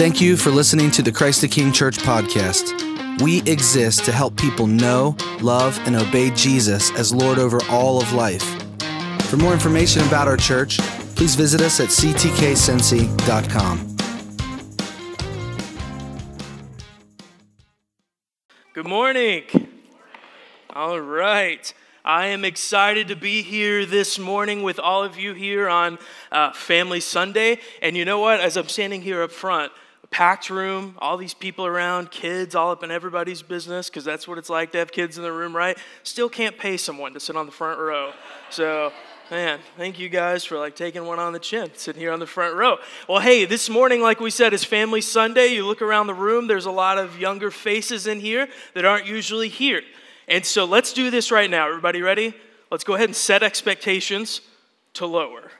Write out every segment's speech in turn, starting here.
Thank you for listening to the Christ the King Church podcast. We exist to help people know, love, and obey Jesus as Lord over all of life. For more information about our church, please visit us at ctkcincy.com. Good morning. All right. I am excited to be here this morning with all of you here on uh, Family Sunday. And you know what? As I'm standing here up front, packed room, all these people around, kids all up in everybody's business, because that's what it's like to have kids in the room, right? Still can't pay someone to sit on the front row. So, man, thank you guys for like taking one on the chin, sitting here on the front row. Well, hey, this morning, like we said, is Family Sunday. You look around the room, there's a lot of younger faces in here that aren't usually here. And so let's do this right now. Everybody ready? Let's go ahead and set expectations to lower.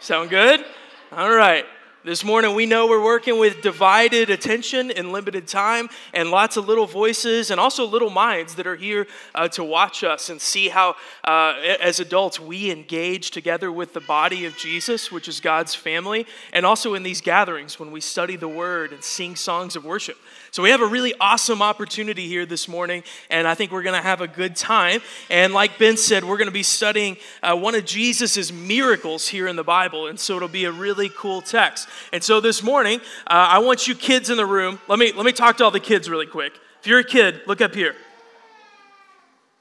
Sound good? All right. This morning, we know we're working with divided attention and limited time, and lots of little voices and also little minds that are here uh, to watch us and see how, uh, as adults, we engage together with the body of Jesus, which is God's family, and also in these gatherings when we study the Word and sing songs of worship. So we have a really awesome opportunity here this morning, and I think we're going to have a good time. And like Ben said, we're going to be studying uh, one of Jesus's miracles here in the Bible, and so it'll be a really cool text. And so this morning, uh, I want you kids in the room. Let me let me talk to all the kids really quick. If you're a kid, look up here.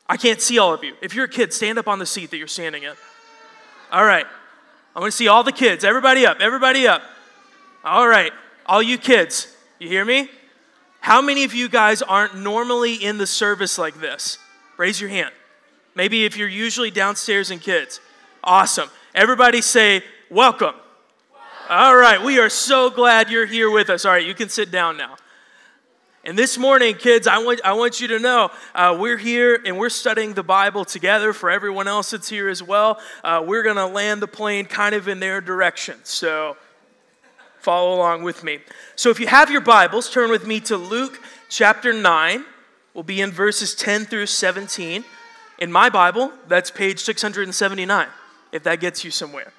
I can't see all of you. If you're a kid, stand up on the seat that you're standing in. All right. I want to see all the kids. Everybody up. Everybody up. All right. All you kids, you hear me? How many of you guys aren't normally in the service like this? Raise your hand. Maybe if you're usually downstairs in kids. Awesome. Everybody say, Welcome. All right, we are so glad you're here with us. All right, you can sit down now. And this morning, kids, I want, I want you to know uh, we're here and we're studying the Bible together for everyone else that's here as well. Uh, we're going to land the plane kind of in their direction. So, Follow along with me. So if you have your Bibles, turn with me to Luke chapter 9. We'll be in verses 10 through 17. In my Bible, that's page 679, if that gets you somewhere.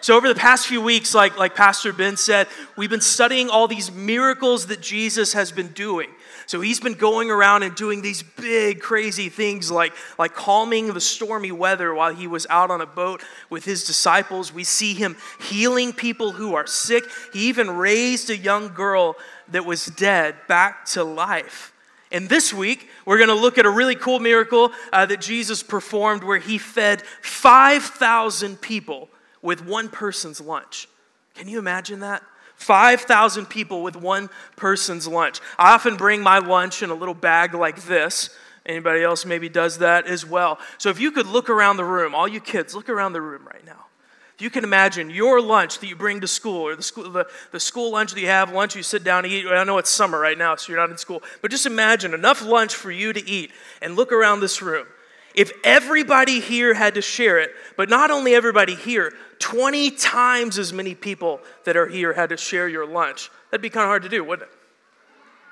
So, over the past few weeks, like, like Pastor Ben said, we've been studying all these miracles that Jesus has been doing. So he's been going around and doing these big, crazy things like, like calming the stormy weather while he was out on a boat with his disciples. We see him healing people who are sick. He even raised a young girl that was dead back to life. And this week, we're going to look at a really cool miracle uh, that Jesus performed where he fed 5,000 people with one person's lunch. Can you imagine that? 5,000 people with one person's lunch. I often bring my lunch in a little bag like this. Anybody else maybe does that as well. So if you could look around the room, all you kids, look around the room right now. If you can imagine your lunch that you bring to school or the school, the, the school lunch that you have, lunch you sit down to eat. I know it's summer right now, so you're not in school, but just imagine enough lunch for you to eat and look around this room. If everybody here had to share it, but not only everybody here, 20 times as many people that are here had to share your lunch, that'd be kind of hard to do, wouldn't it?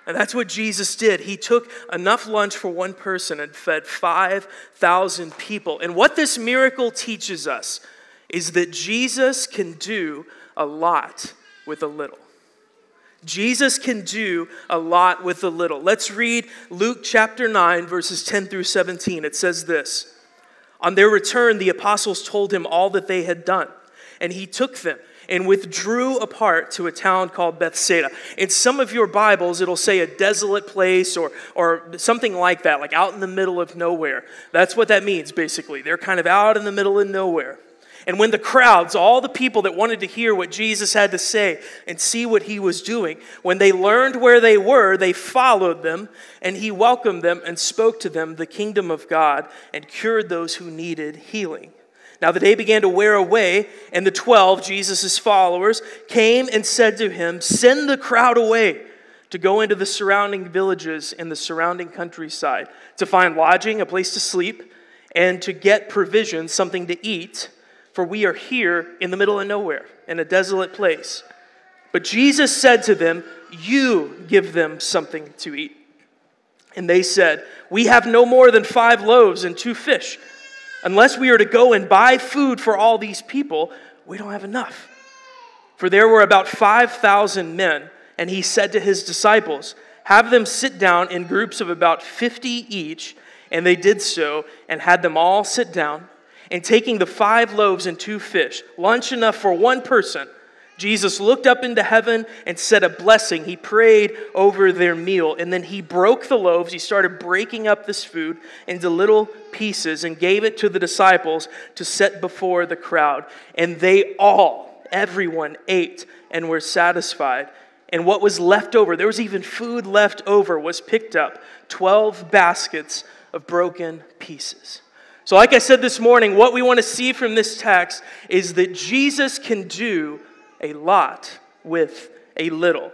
And that's what Jesus did. He took enough lunch for one person and fed 5,000 people. And what this miracle teaches us is that Jesus can do a lot with a little. Jesus can do a lot with a little. Let's read Luke chapter 9, verses 10 through 17. It says this On their return, the apostles told him all that they had done, and he took them and withdrew apart to a town called Bethsaida. In some of your Bibles, it'll say a desolate place or, or something like that, like out in the middle of nowhere. That's what that means, basically. They're kind of out in the middle of nowhere. And when the crowds, all the people that wanted to hear what Jesus had to say and see what he was doing, when they learned where they were, they followed them, and he welcomed them and spoke to them the kingdom of God and cured those who needed healing. Now the day began to wear away, and the twelve, Jesus' followers, came and said to him, Send the crowd away to go into the surrounding villages and the surrounding countryside, to find lodging, a place to sleep, and to get provisions, something to eat for we are here in the middle of nowhere, in a desolate place. But Jesus said to them, You give them something to eat. And they said, We have no more than five loaves and two fish. Unless we are to go and buy food for all these people, we don't have enough. For there were about 5,000 men, and he said to his disciples, Have them sit down in groups of about 50 each. And they did so and had them all sit down. And taking the five loaves and two fish, lunch enough for one person, Jesus looked up into heaven and said a blessing. He prayed over their meal. And then he broke the loaves. He started breaking up this food into little pieces and gave it to the disciples to set before the crowd. And they all, everyone, ate and were satisfied. And what was left over, there was even food left over, was picked up 12 baskets of broken pieces. So, like I said this morning, what we want to see from this text is that Jesus can do a lot with a little.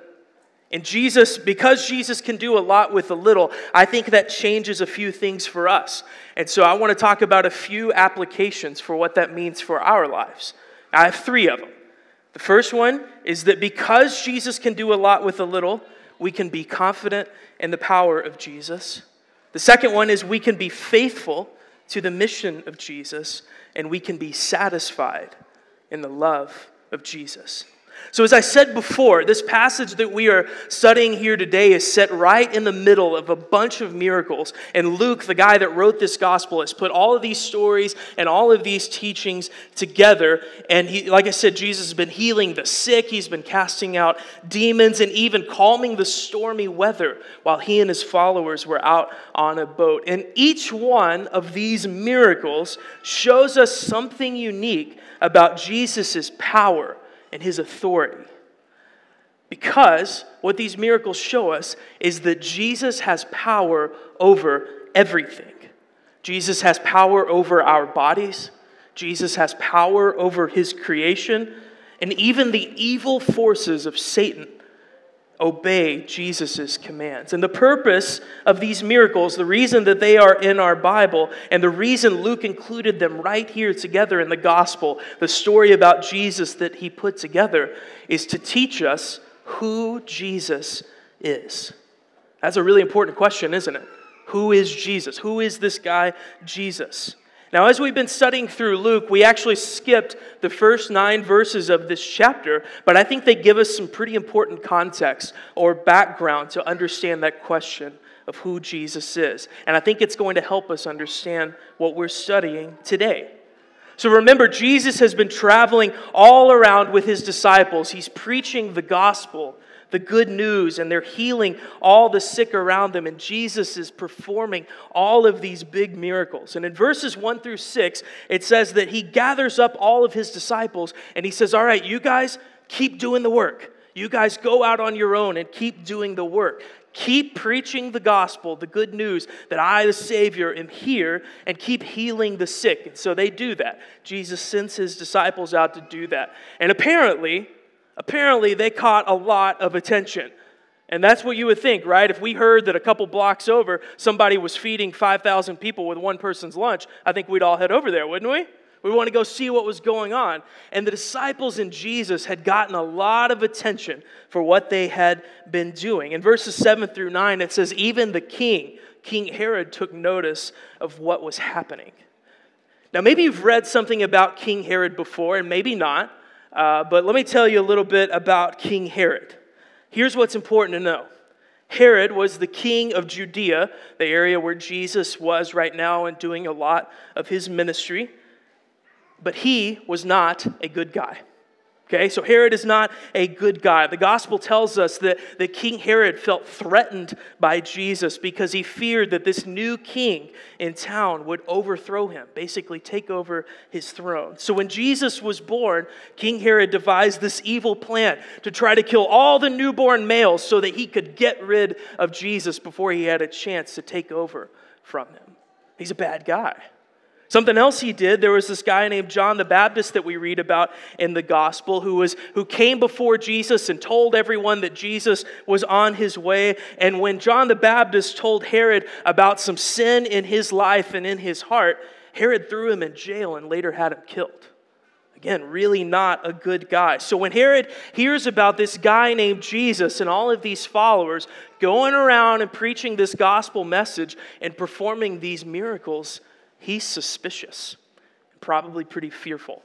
And Jesus, because Jesus can do a lot with a little, I think that changes a few things for us. And so I want to talk about a few applications for what that means for our lives. I have three of them. The first one is that because Jesus can do a lot with a little, we can be confident in the power of Jesus. The second one is we can be faithful to the mission of Jesus, and we can be satisfied in the love of Jesus. So, as I said before, this passage that we are studying here today is set right in the middle of a bunch of miracles. And Luke, the guy that wrote this gospel, has put all of these stories and all of these teachings together. And he, like I said, Jesus has been healing the sick, he's been casting out demons, and even calming the stormy weather while he and his followers were out on a boat. And each one of these miracles shows us something unique about Jesus' power and his authority. Because what these miracles show us is that Jesus has power over everything. Jesus has power over our bodies, Jesus has power over his creation, and even the evil forces of Satan obey Jesus' commands. And the purpose of these miracles, the reason that they are in our Bible, and the reason Luke included them right here together in the gospel, the story about Jesus that he put together, is to teach us who Jesus is. That's a really important question, isn't it? Who is Jesus? Who is this guy, Jesus? Now, as we've been studying through Luke, we actually skipped the first nine verses of this chapter, but I think they give us some pretty important context or background to understand that question of who Jesus is. And I think it's going to help us understand what we're studying today. So remember, Jesus has been traveling all around with his disciples. He's preaching the gospel the good news and they're healing all the sick around them. And Jesus is performing all of these big miracles. And in verses 1 through 6, it says that he gathers up all of his disciples and he says, All right, you guys keep doing the work. You guys go out on your own and keep doing the work. Keep preaching the gospel, the good news that I, the Savior, am here, and keep healing the sick. And so they do that. Jesus sends his disciples out to do that. And apparently, apparently they caught a lot of attention. And that's what you would think, right? If we heard that a couple blocks over somebody was feeding 5,000 people with one person's lunch, I think we'd all head over there, wouldn't we? We want to go see what was going on. And the disciples and Jesus had gotten a lot of attention for what they had been doing. In verses 7 through 9, it says, Even the king, King Herod, took notice of what was happening. Now, maybe you've read something about King Herod before, and maybe not. Uh, but let me tell you a little bit about King Herod. Here's what's important to know Herod was the king of Judea, the area where Jesus was right now and doing a lot of his ministry. But he was not a good guy. Okay, so Herod is not a good guy. The gospel tells us that, that King Herod felt threatened by Jesus because he feared that this new king in town would overthrow him, basically take over his throne. So when Jesus was born, King Herod devised this evil plan to try to kill all the newborn males so that he could get rid of Jesus before he had a chance to take over from him. He's a bad guy. Something else he did, there was this guy named John the Baptist that we read about in the gospel who was who came before Jesus and told everyone that Jesus was on his way. And when John the Baptist told Herod about some sin in his life and in his heart, Herod threw him in jail and later had him killed. Again, really not a good guy. So when Herod hears about this guy named Jesus and all of these followers going around and preaching this gospel message and performing these miracles, he's suspicious, and probably pretty fearful.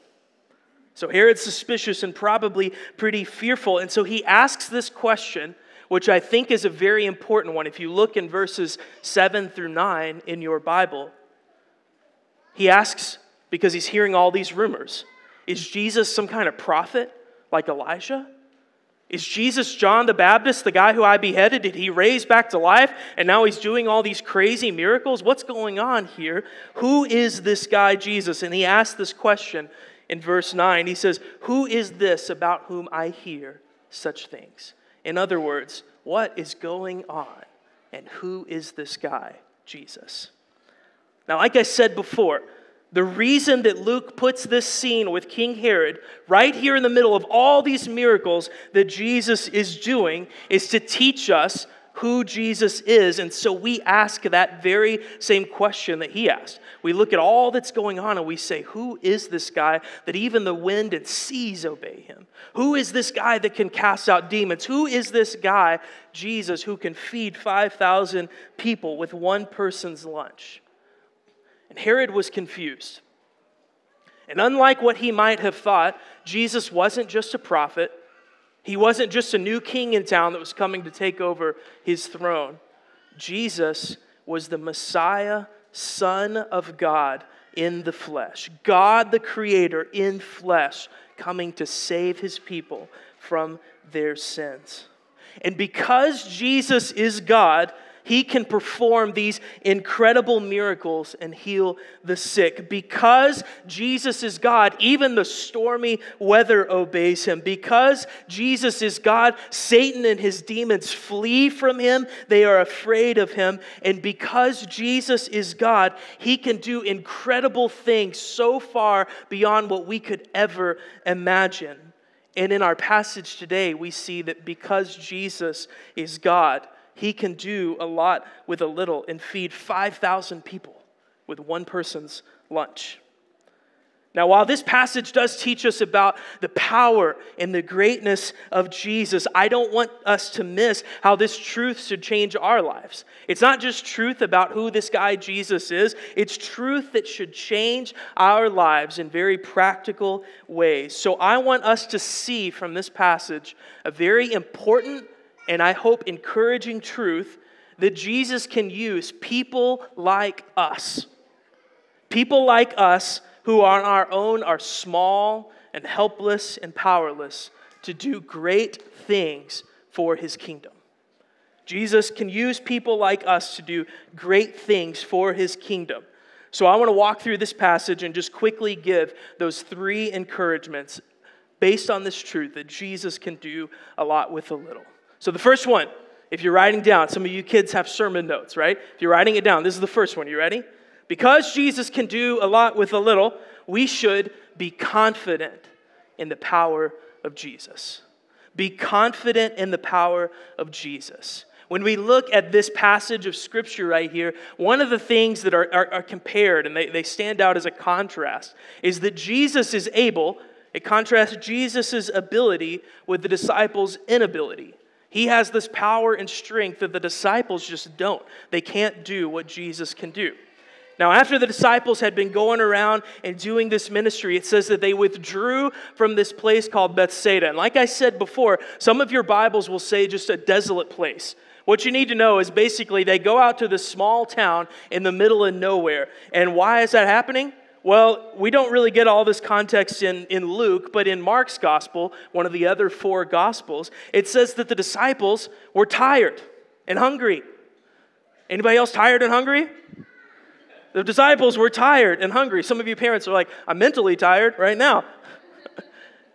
So Herod's suspicious and probably pretty fearful. And so he asks this question, which I think is a very important one. If you look in verses 7 through 9 in your Bible, he asks, because he's hearing all these rumors, is Jesus some kind of prophet like Elijah? Is Jesus John the Baptist, the guy who I beheaded? Did he raise back to life and now he's doing all these crazy miracles? What's going on here? Who is this guy Jesus? And he asks this question in verse 9. He says, Who is this about whom I hear such things? In other words, what is going on? And who is this guy, Jesus? Now, like I said before, the reason that Luke puts this scene with King Herod right here in the middle of all these miracles that Jesus is doing is to teach us who Jesus is. And so we ask that very same question that he asked. We look at all that's going on and we say, Who is this guy that even the wind and seas obey him? Who is this guy that can cast out demons? Who is this guy, Jesus, who can feed 5,000 people with one person's lunch? And Herod was confused. And unlike what he might have thought, Jesus wasn't just a prophet. He wasn't just a new king in town that was coming to take over his throne. Jesus was the Messiah, Son of God in the flesh. God the Creator in flesh, coming to save his people from their sins. And because Jesus is God, he can perform these incredible miracles and heal the sick. Because Jesus is God, even the stormy weather obeys him. Because Jesus is God, Satan and his demons flee from him, they are afraid of him. And because Jesus is God, he can do incredible things so far beyond what we could ever imagine. And in our passage today, we see that because Jesus is God, he can do a lot with a little and feed 5,000 people with one person's lunch. Now, while this passage does teach us about the power and the greatness of Jesus, I don't want us to miss how this truth should change our lives. It's not just truth about who this guy Jesus is, it's truth that should change our lives in very practical ways. So, I want us to see from this passage a very important and I hope encouraging truth that Jesus can use people like us. People like us who on our own are small and helpless and powerless to do great things for his kingdom. Jesus can use people like us to do great things for his kingdom. So I want to walk through this passage and just quickly give those three encouragements based on this truth that Jesus can do a lot with a little. So, the first one, if you're writing down, some of you kids have sermon notes, right? If you're writing it down, this is the first one. You ready? Because Jesus can do a lot with a little, we should be confident in the power of Jesus. Be confident in the power of Jesus. When we look at this passage of scripture right here, one of the things that are, are, are compared and they, they stand out as a contrast is that Jesus is able, it contrasts Jesus' ability with the disciples' inability. He has this power and strength that the disciples just don't. They can't do what Jesus can do. Now, after the disciples had been going around and doing this ministry, it says that they withdrew from this place called Bethsaida. And like I said before, some of your Bibles will say just a desolate place. What you need to know is basically they go out to this small town in the middle of nowhere. And why is that happening? Well, we don't really get all this context in, in Luke, but in Mark's gospel, one of the other four gospels, it says that the disciples were tired and hungry. Anybody else tired and hungry? The disciples were tired and hungry. Some of you parents are like, I'm mentally tired right now.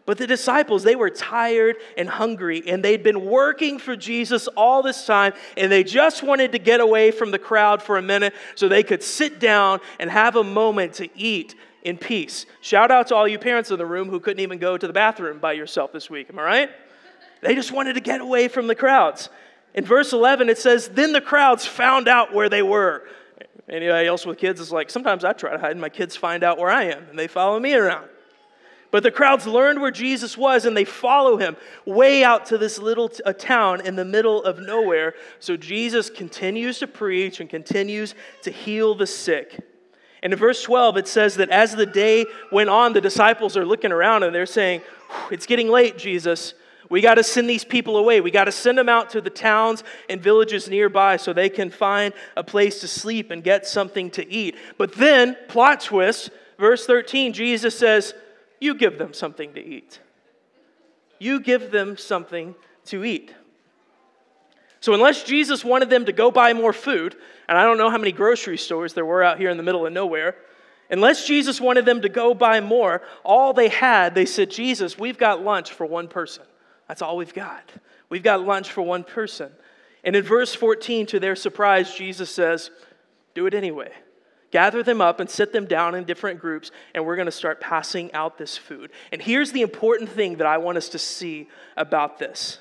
But the disciples, they were tired and hungry, and they'd been working for Jesus all this time, and they just wanted to get away from the crowd for a minute so they could sit down and have a moment to eat in peace. Shout out to all you parents in the room who couldn't even go to the bathroom by yourself this week, am I right? They just wanted to get away from the crowds. In verse 11, it says, Then the crowds found out where they were. Anybody else with kids is like, sometimes I try to hide, and my kids find out where I am, and they follow me around. But the crowds learned where Jesus was and they follow him way out to this little t- a town in the middle of nowhere. So Jesus continues to preach and continues to heal the sick. And in verse 12, it says that as the day went on, the disciples are looking around and they're saying, It's getting late, Jesus. We got to send these people away. We got to send them out to the towns and villages nearby so they can find a place to sleep and get something to eat. But then, plot twist, verse 13, Jesus says, You give them something to eat. You give them something to eat. So, unless Jesus wanted them to go buy more food, and I don't know how many grocery stores there were out here in the middle of nowhere, unless Jesus wanted them to go buy more, all they had, they said, Jesus, we've got lunch for one person. That's all we've got. We've got lunch for one person. And in verse 14, to their surprise, Jesus says, Do it anyway. Gather them up and sit them down in different groups, and we're going to start passing out this food. And here's the important thing that I want us to see about this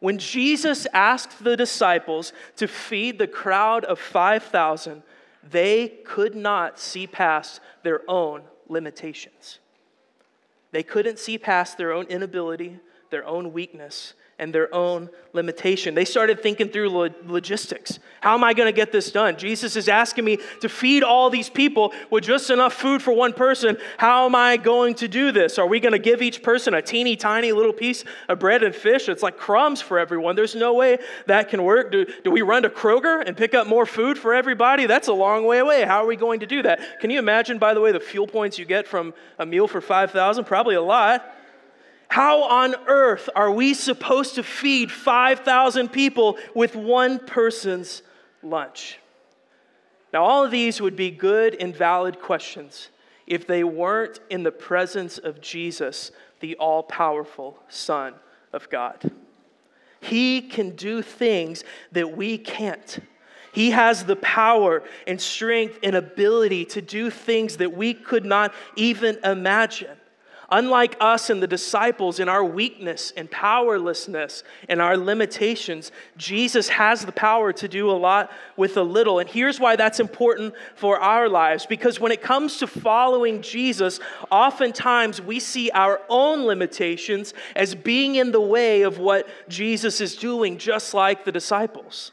when Jesus asked the disciples to feed the crowd of 5,000, they could not see past their own limitations. They couldn't see past their own inability, their own weakness, and their own limitation. They started thinking through logistics. How am I going to get this done? Jesus is asking me to feed all these people with just enough food for one person. How am I going to do this? Are we going to give each person a teeny tiny little piece of bread and fish? It's like crumbs for everyone. There's no way that can work. Do, do we run to Kroger and pick up more food for everybody? That's a long way away. How are we going to do that? Can you imagine, by the way, the fuel points you get from a meal for 5,000? Probably a lot. How on earth are we supposed to feed 5,000 people with one person's lunch? Now, all of these would be good and valid questions if they weren't in the presence of Jesus, the all powerful Son of God. He can do things that we can't. He has the power and strength and ability to do things that we could not even imagine. Unlike us and the disciples in our weakness and powerlessness and our limitations, Jesus has the power to do a lot with a little. And here's why that's important for our lives because when it comes to following Jesus, oftentimes we see our own limitations as being in the way of what Jesus is doing, just like the disciples.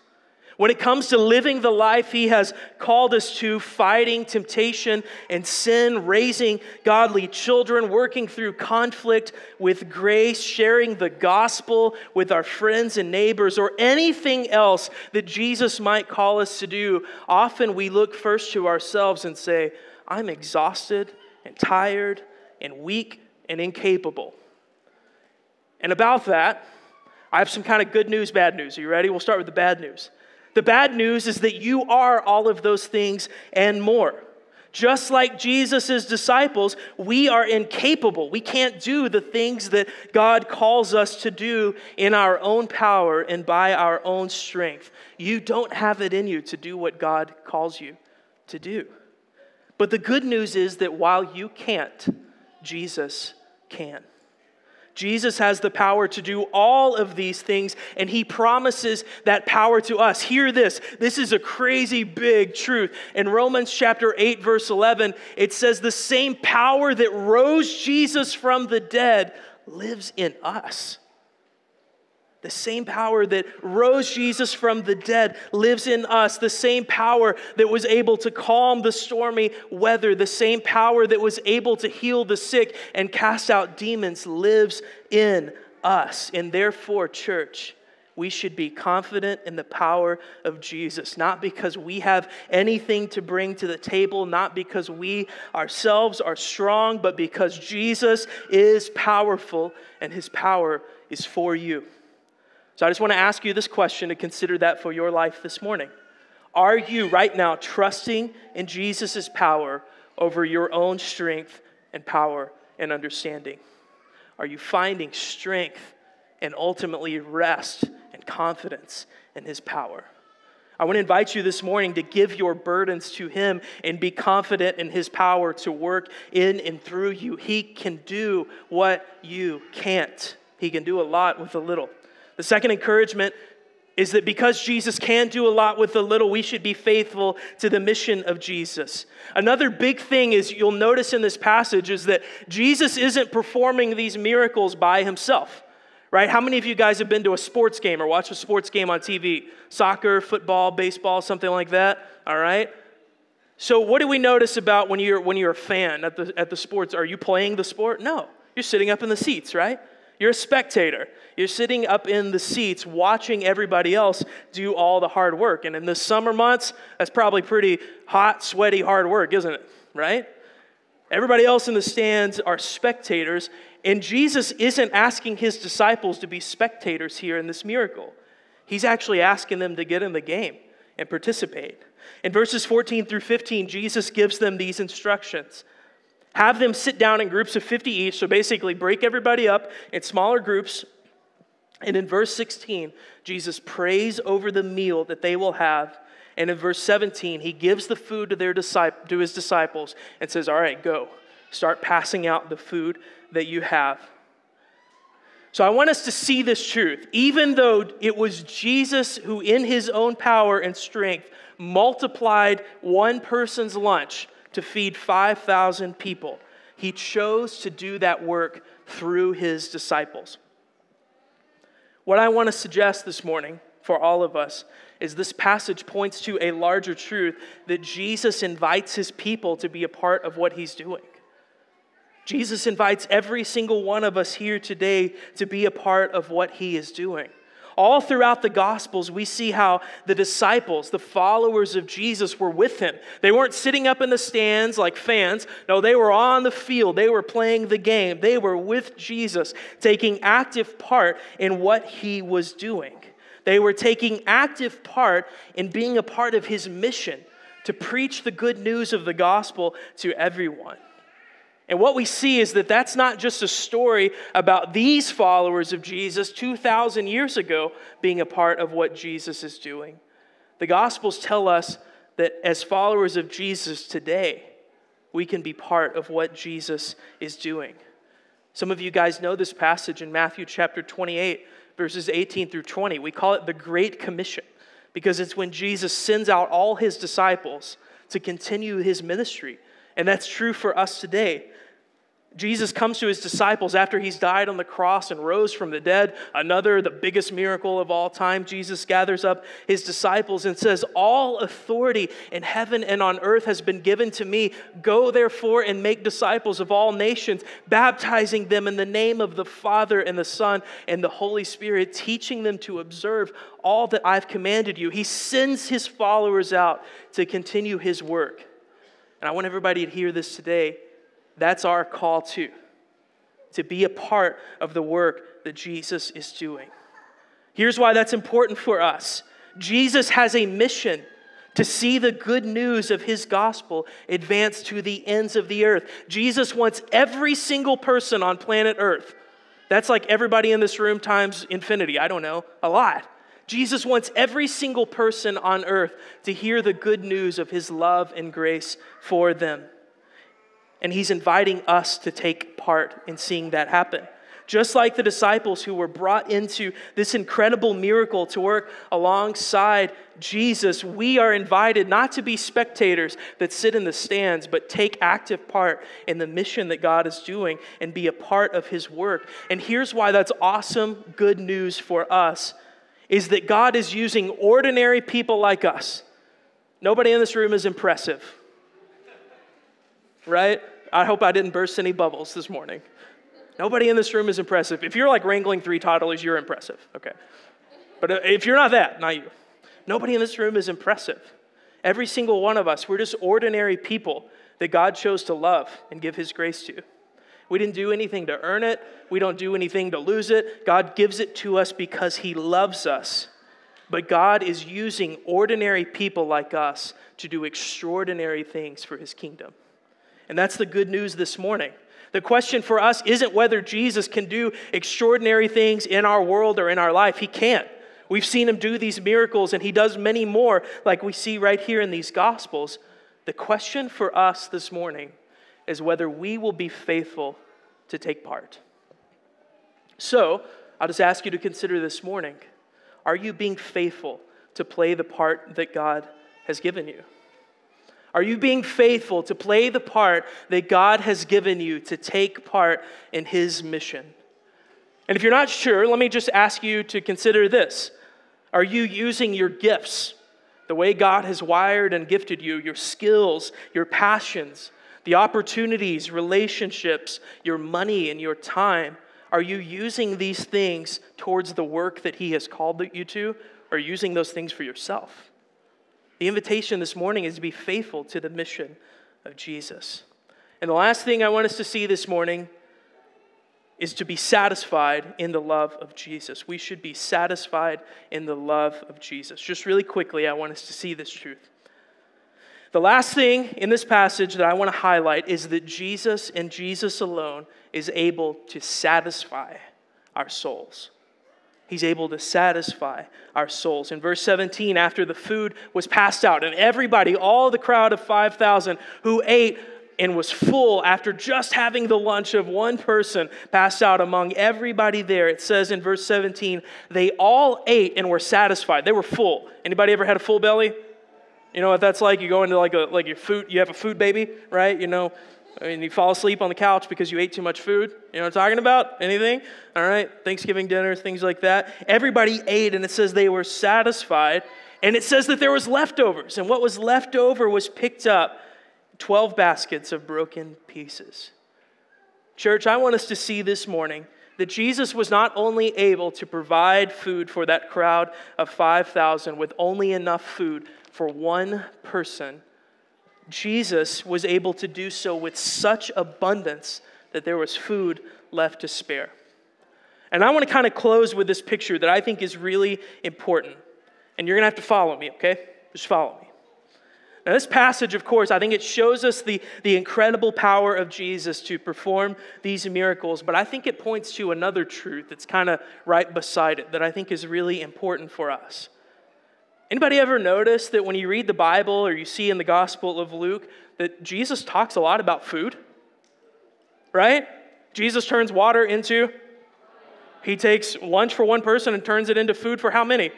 When it comes to living the life He has called us to, fighting temptation and sin, raising godly children, working through conflict with grace, sharing the gospel with our friends and neighbors, or anything else that Jesus might call us to do, often we look first to ourselves and say, I'm exhausted and tired and weak and incapable. And about that, I have some kind of good news, bad news. Are you ready? We'll start with the bad news. The bad news is that you are all of those things and more. Just like Jesus' disciples, we are incapable. We can't do the things that God calls us to do in our own power and by our own strength. You don't have it in you to do what God calls you to do. But the good news is that while you can't, Jesus can. Jesus has the power to do all of these things, and he promises that power to us. Hear this. This is a crazy big truth. In Romans chapter 8, verse 11, it says, The same power that rose Jesus from the dead lives in us. The same power that rose Jesus from the dead lives in us. The same power that was able to calm the stormy weather, the same power that was able to heal the sick and cast out demons lives in us. And therefore, church, we should be confident in the power of Jesus, not because we have anything to bring to the table, not because we ourselves are strong, but because Jesus is powerful and his power is for you. So I just want to ask you this question to consider that for your life this morning. Are you right now trusting in Jesus' power over your own strength and power and understanding? Are you finding strength and ultimately rest and confidence in His power? I want to invite you this morning to give your burdens to Him and be confident in His power to work in and through you. He can do what you can't, He can do a lot with a little. The second encouragement is that because Jesus can do a lot with a little, we should be faithful to the mission of Jesus. Another big thing is you'll notice in this passage is that Jesus isn't performing these miracles by himself. Right? How many of you guys have been to a sports game or watched a sports game on TV? Soccer, football, baseball, something like that? All right? So, what do we notice about when you're, when you're a fan at the, at the sports? Are you playing the sport? No. You're sitting up in the seats, right? You're a spectator. You're sitting up in the seats watching everybody else do all the hard work. And in the summer months, that's probably pretty hot, sweaty, hard work, isn't it? Right? Everybody else in the stands are spectators. And Jesus isn't asking his disciples to be spectators here in this miracle. He's actually asking them to get in the game and participate. In verses 14 through 15, Jesus gives them these instructions. Have them sit down in groups of 50 each, so basically break everybody up in smaller groups. And in verse 16, Jesus prays over the meal that they will have. And in verse 17, he gives the food to, their disciple, to his disciples and says, All right, go. Start passing out the food that you have. So I want us to see this truth. Even though it was Jesus who, in his own power and strength, multiplied one person's lunch to feed 5,000 people, he chose to do that work through his disciples. What I want to suggest this morning for all of us is this passage points to a larger truth that Jesus invites his people to be a part of what he's doing. Jesus invites every single one of us here today to be a part of what he is doing. All throughout the Gospels, we see how the disciples, the followers of Jesus, were with him. They weren't sitting up in the stands like fans. No, they were on the field. They were playing the game. They were with Jesus, taking active part in what he was doing. They were taking active part in being a part of his mission to preach the good news of the gospel to everyone. And what we see is that that's not just a story about these followers of Jesus 2,000 years ago being a part of what Jesus is doing. The Gospels tell us that as followers of Jesus today, we can be part of what Jesus is doing. Some of you guys know this passage in Matthew chapter 28, verses 18 through 20. We call it the Great Commission because it's when Jesus sends out all his disciples to continue his ministry. And that's true for us today. Jesus comes to his disciples after he's died on the cross and rose from the dead. Another, the biggest miracle of all time. Jesus gathers up his disciples and says, All authority in heaven and on earth has been given to me. Go therefore and make disciples of all nations, baptizing them in the name of the Father and the Son and the Holy Spirit, teaching them to observe all that I've commanded you. He sends his followers out to continue his work. And I want everybody to hear this today that's our call too, to be a part of the work that Jesus is doing. Here's why that's important for us Jesus has a mission to see the good news of his gospel advance to the ends of the earth. Jesus wants every single person on planet earth. That's like everybody in this room times infinity. I don't know, a lot. Jesus wants every single person on earth to hear the good news of his love and grace for them. And he's inviting us to take part in seeing that happen. Just like the disciples who were brought into this incredible miracle to work alongside Jesus, we are invited not to be spectators that sit in the stands, but take active part in the mission that God is doing and be a part of his work. And here's why that's awesome good news for us is that God is using ordinary people like us. Nobody in this room is impressive. Right? I hope I didn't burst any bubbles this morning. Nobody in this room is impressive. If you're like wrangling three toddlers, you're impressive. Okay. But uh, if you're not that, not you. Nobody in this room is impressive. Every single one of us, we're just ordinary people that God chose to love and give His grace to. We didn't do anything to earn it, we don't do anything to lose it. God gives it to us because He loves us. But God is using ordinary people like us to do extraordinary things for His kingdom. And that's the good news this morning. The question for us isn't whether Jesus can do extraordinary things in our world or in our life. He can't. We've seen him do these miracles, and he does many more, like we see right here in these Gospels. The question for us this morning is whether we will be faithful to take part. So, I'll just ask you to consider this morning are you being faithful to play the part that God has given you? Are you being faithful to play the part that God has given you to take part in His mission? And if you're not sure, let me just ask you to consider this Are you using your gifts the way God has wired and gifted you, your skills, your passions, the opportunities, relationships, your money, and your time. Are you using these things towards the work that He has called you to, or using those things for yourself? The invitation this morning is to be faithful to the mission of Jesus. And the last thing I want us to see this morning is to be satisfied in the love of Jesus. We should be satisfied in the love of Jesus. Just really quickly, I want us to see this truth. The last thing in this passage that I want to highlight is that Jesus and Jesus alone is able to satisfy our souls. He's able to satisfy our souls. In verse 17, after the food was passed out, and everybody, all the crowd of 5,000 who ate, and was full after just having the lunch of one person passed out among everybody there. It says in verse 17, they all ate and were satisfied. They were full. Anybody ever had a full belly? You know what that's like? You go into like a like your food, you have a food baby, right? You know, I mean, you fall asleep on the couch because you ate too much food. You know what I'm talking about? Anything? All right, Thanksgiving dinners, things like that. Everybody ate, and it says they were satisfied. And it says that there was leftovers, and what was left over was picked up 12 baskets of broken pieces. Church, I want us to see this morning that Jesus was not only able to provide food for that crowd of 5,000 with only enough food for one person, Jesus was able to do so with such abundance that there was food left to spare. And I want to kind of close with this picture that I think is really important. And you're going to have to follow me, okay? Just follow me. Now, this passage, of course, I think it shows us the, the incredible power of Jesus to perform these miracles, but I think it points to another truth that's kind of right beside it that I think is really important for us. Anybody ever notice that when you read the Bible or you see in the Gospel of Luke that Jesus talks a lot about food? Right? Jesus turns water into, he takes lunch for one person and turns it into food for how many?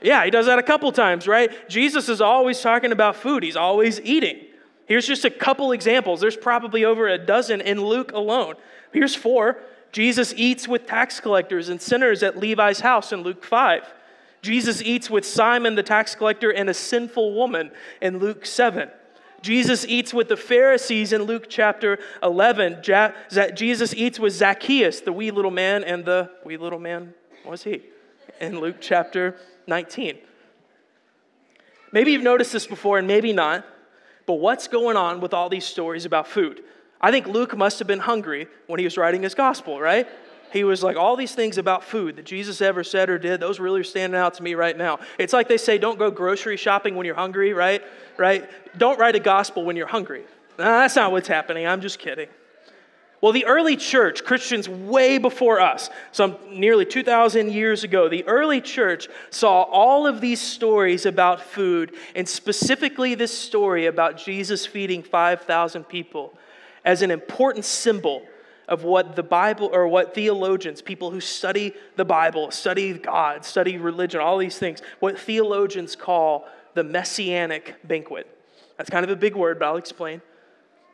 Yeah, he does that a couple times, right? Jesus is always talking about food, he's always eating. Here's just a couple examples. There's probably over a dozen in Luke alone. Here's four. Jesus eats with tax collectors and sinners at Levi's house in Luke 5. Jesus eats with Simon the tax collector and a sinful woman in Luke 7. Jesus eats with the Pharisees in Luke chapter 11. Jesus eats with Zacchaeus, the wee little man, and the wee little man, was he? In Luke chapter 19. Maybe you've noticed this before and maybe not, but what's going on with all these stories about food? I think Luke must have been hungry when he was writing his gospel, right? He was like, all these things about food that Jesus ever said or did, those really are standing out to me right now. It's like they say, don't go grocery shopping when you're hungry, right? Right? Don't write a gospel when you're hungry. that's not what's happening. I'm just kidding. Well, the early church, Christians way before us, some nearly 2,000 years ago, the early church saw all of these stories about food, and specifically this story about Jesus feeding 5,000 people, as an important symbol of what the Bible or what theologians, people who study the Bible, study God, study religion, all these things, what theologians call the messianic banquet. That's kind of a big word, but I'll explain.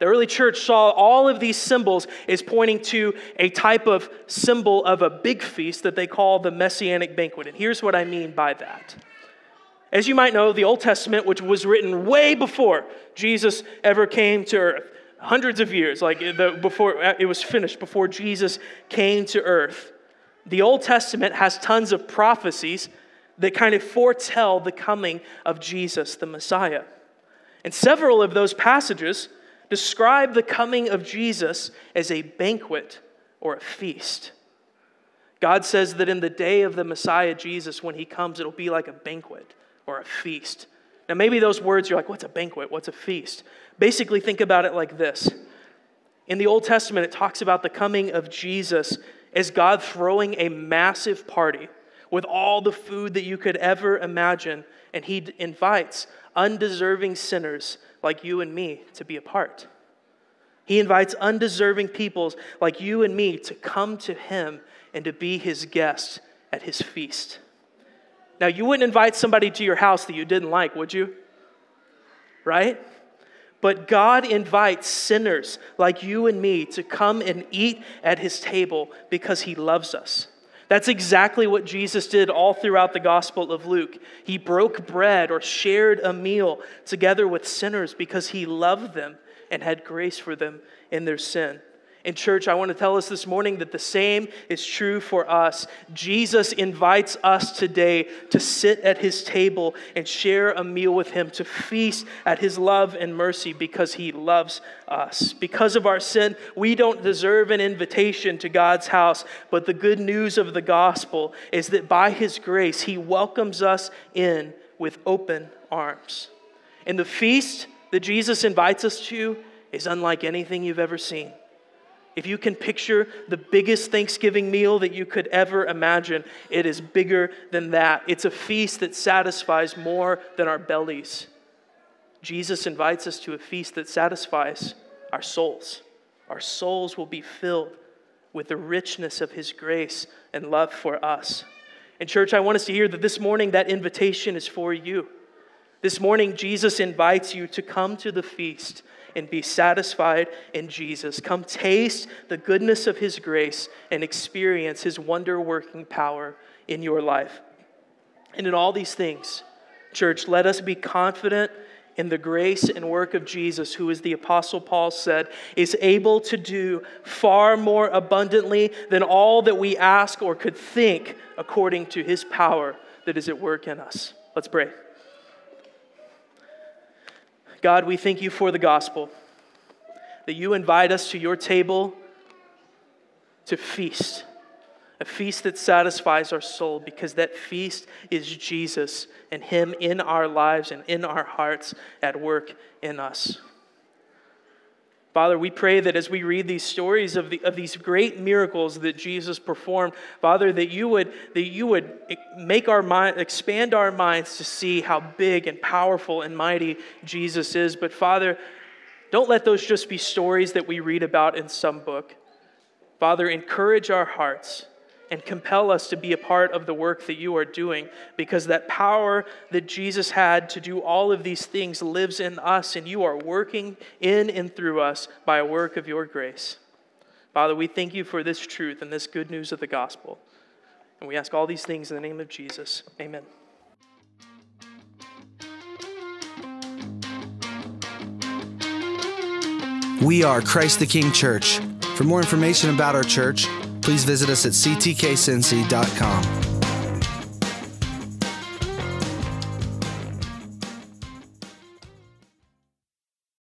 The early church saw all of these symbols as pointing to a type of symbol of a big feast that they call the Messianic banquet. And here's what I mean by that. As you might know, the Old Testament, which was written way before Jesus ever came to earth, hundreds of years, like the, before it was finished, before Jesus came to earth, the Old Testament has tons of prophecies that kind of foretell the coming of Jesus, the Messiah. And several of those passages describe the coming of Jesus as a banquet or a feast. God says that in the day of the Messiah Jesus, when he comes, it'll be like a banquet or a feast. Now, maybe those words, you're like, what's a banquet? What's a feast? Basically, think about it like this. In the Old Testament, it talks about the coming of Jesus as God throwing a massive party with all the food that you could ever imagine, and he invites undeserving sinners like you and me to be a part. He invites undeserving peoples like you and me to come to him and to be his guests at his feast. Now, you wouldn't invite somebody to your house that you didn't like, would you? Right? But God invites sinners like you and me to come and eat at his table because he loves us. That's exactly what Jesus did all throughout the Gospel of Luke. He broke bread or shared a meal together with sinners because he loved them and had grace for them in their sin. In church, I want to tell us this morning that the same is true for us. Jesus invites us today to sit at his table and share a meal with him, to feast at his love and mercy because he loves us. Because of our sin, we don't deserve an invitation to God's house, but the good news of the gospel is that by his grace, he welcomes us in with open arms. And the feast that Jesus invites us to is unlike anything you've ever seen. If you can picture the biggest Thanksgiving meal that you could ever imagine, it is bigger than that. It's a feast that satisfies more than our bellies. Jesus invites us to a feast that satisfies our souls. Our souls will be filled with the richness of His grace and love for us. And, church, I want us to hear that this morning that invitation is for you. This morning, Jesus invites you to come to the feast and be satisfied in Jesus. Come taste the goodness of His grace and experience His wonder working power in your life. And in all these things, church, let us be confident in the grace and work of Jesus, who, as the Apostle Paul said, is able to do far more abundantly than all that we ask or could think according to His power that is at work in us. Let's pray. God, we thank you for the gospel, that you invite us to your table to feast, a feast that satisfies our soul, because that feast is Jesus and Him in our lives and in our hearts at work in us. Father, we pray that as we read these stories of, the, of these great miracles that Jesus performed, Father, that you would, that you would make our mind, expand our minds to see how big and powerful and mighty Jesus is. But Father, don't let those just be stories that we read about in some book. Father, encourage our hearts and compel us to be a part of the work that you are doing because that power that Jesus had to do all of these things lives in us and you are working in and through us by a work of your grace. Father, we thank you for this truth and this good news of the gospel. And we ask all these things in the name of Jesus. Amen. We are Christ the King Church. For more information about our church, please visit us at ctkcincy.com.